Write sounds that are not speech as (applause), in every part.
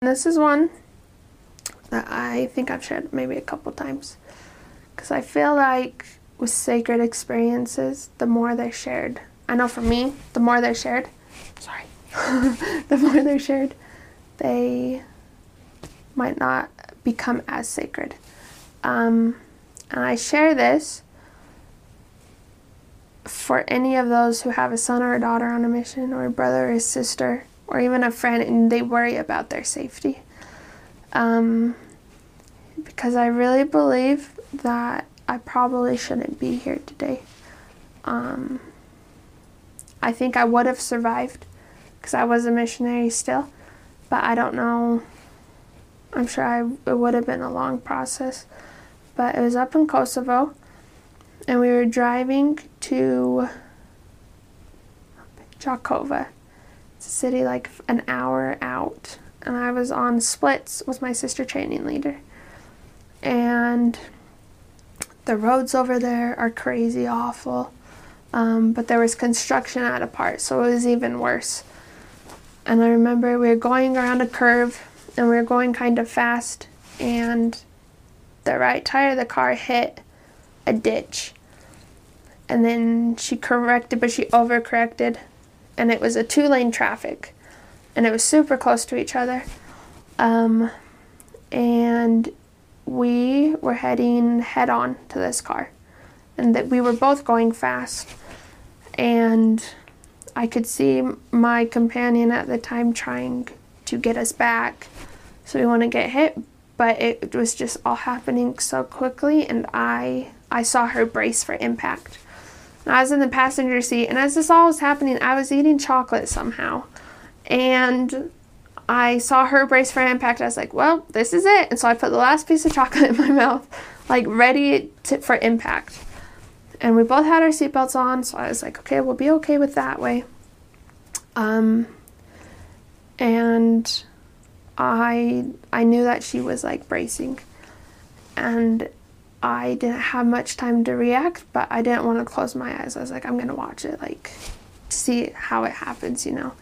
This is one that I think I've shared maybe a couple times because I feel like with sacred experiences, the more they're shared, I know for me, the more they're shared, sorry, (laughs) the more they're shared, they might not become as sacred. Um, and I share this for any of those who have a son or a daughter on a mission, or a brother or a sister, or even a friend, and they worry about their safety. Um, because I really believe that I probably shouldn't be here today. Um, I think I would have survived because I was a missionary still, but I don't know. I'm sure I, it would have been a long process. But it was up in Kosovo, and we were driving to Jakova. City like an hour out. And I was on splits with my sister training leader. And the roads over there are crazy awful. Um, but there was construction at a part, so it was even worse. And I remember we were going around a curve and we were going kind of fast, and the right tire of the car hit a ditch. And then she corrected, but she overcorrected, and it was a two lane traffic, and it was super close to each other. Um, and we were heading head on to this car, and that we were both going fast, and I could see my companion at the time trying to get us back, so we to get hit, but it was just all happening so quickly, and I I saw her brace for impact. I was in the passenger seat, and as this all was happening, I was eating chocolate somehow, and I saw her brace for impact. I was like, well, this is it. And so I put the last piece of chocolate (laughs) in my mouth, like ready to, for impact. And we both had our seatbelts on, so I was like, okay, we'll be okay with that way. Um, and I I knew that she was like bracing, and I didn't have much time to react, but I didn't want to close my eyes. I was like, I'm gonna watch it, like, see how it happens, you know.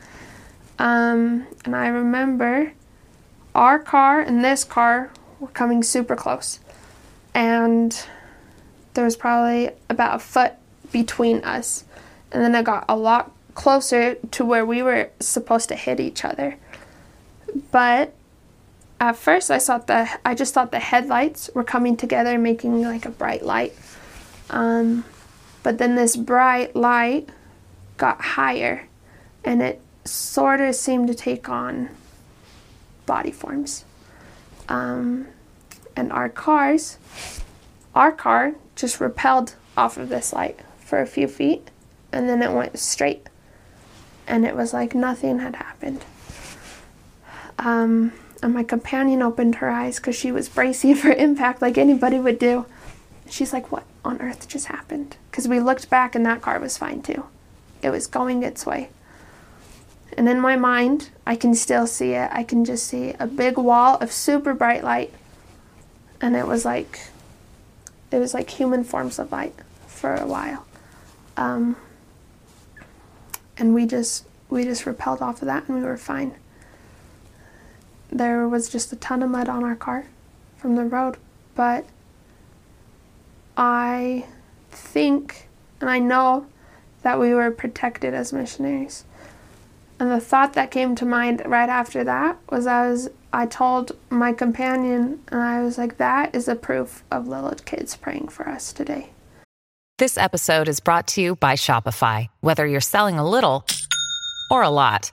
Um, and I remember our car and this car were coming super close. And there was probably about a foot between us. And then it got a lot closer to where we were supposed to hit each other. But at first I thought the I just thought the headlights were coming together making like a bright light. Um, but then this bright light got higher and it sort of seemed to take on body forms. Um, and our cars, our car just repelled off of this light for a few feet and then it went straight. And it was like nothing had happened. Um, and my companion opened her eyes because she was bracing (laughs) for impact like anybody would do. She's like, What on earth just happened? Because we looked back and that car was fine too. It was going its way. And in my mind, I can still see it. I can just see a big wall of super bright light. And it was like, it was like human forms of light for a while. Um, and we just, we just repelled off of that and we were fine. There was just a ton of mud on our car from the road, but I think and I know that we were protected as missionaries. And the thought that came to mind right after that was I was I told my companion and I was like that is a proof of little kids praying for us today. This episode is brought to you by Shopify. Whether you're selling a little or a lot,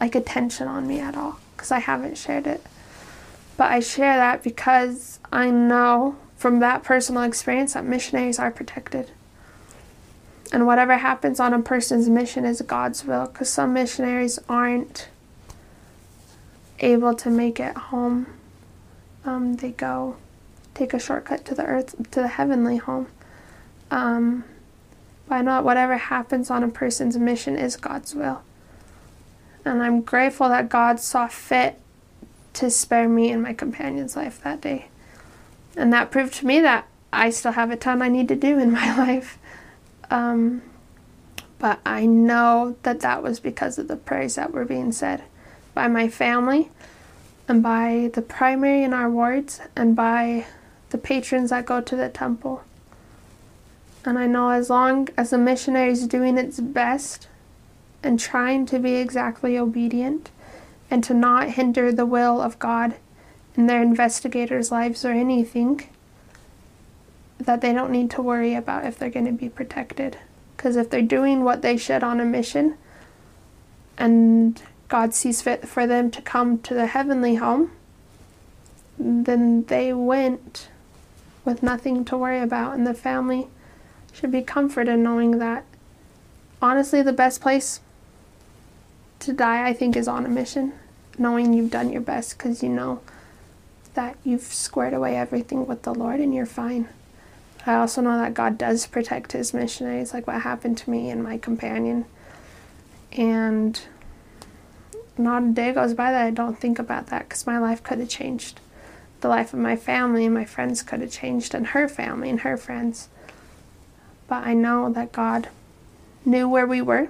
like attention on me at all because I haven't shared it. But I share that because I know from that personal experience that missionaries are protected. And whatever happens on a person's mission is God's will because some missionaries aren't able to make it home, um, they go take a shortcut to the earth, to the heavenly home. Um, know that whatever happens on a person's mission is God's will. And I'm grateful that God saw fit to spare me and my companion's life that day. And that proved to me that I still have a ton I need to do in (laughs) my life. Um, but I know that that was because of the prayers that were being said by my family and by the primary in our wards and by the patrons that go to the temple. And I know as long as the missionary is doing its best and trying to be exactly obedient and to not hinder the will of God in their investigators' lives or anything, that they don't need to worry about if they're going to be protected. Because if they're doing what they should on a mission and God sees fit for them to come to the heavenly home, then they went with nothing to worry about, and the family should be comforted knowing that honestly, the best place to die, I think, is on a mission, knowing you've done your best because you know that you've squared away everything with the Lord and you're fine. I also know that God does protect his missionaries, like what happened to me and my companion. And not a day goes by that I don't think about that because my life could have changed. The life of my family and my friends could have changed, and her family and her friends. But I know that God knew where we were,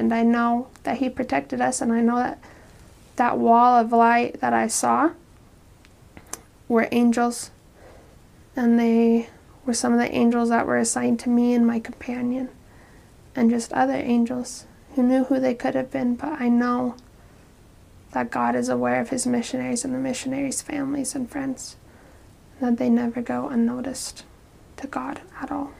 and I know that He protected us, and I know that that wall of light that I saw were angels, and they were some of the angels that were assigned to me and my companion, and just other angels who knew who they could have been, but I know that God is aware of his missionaries and the missionaries' families and friends, and that they never go unnoticed to God at all.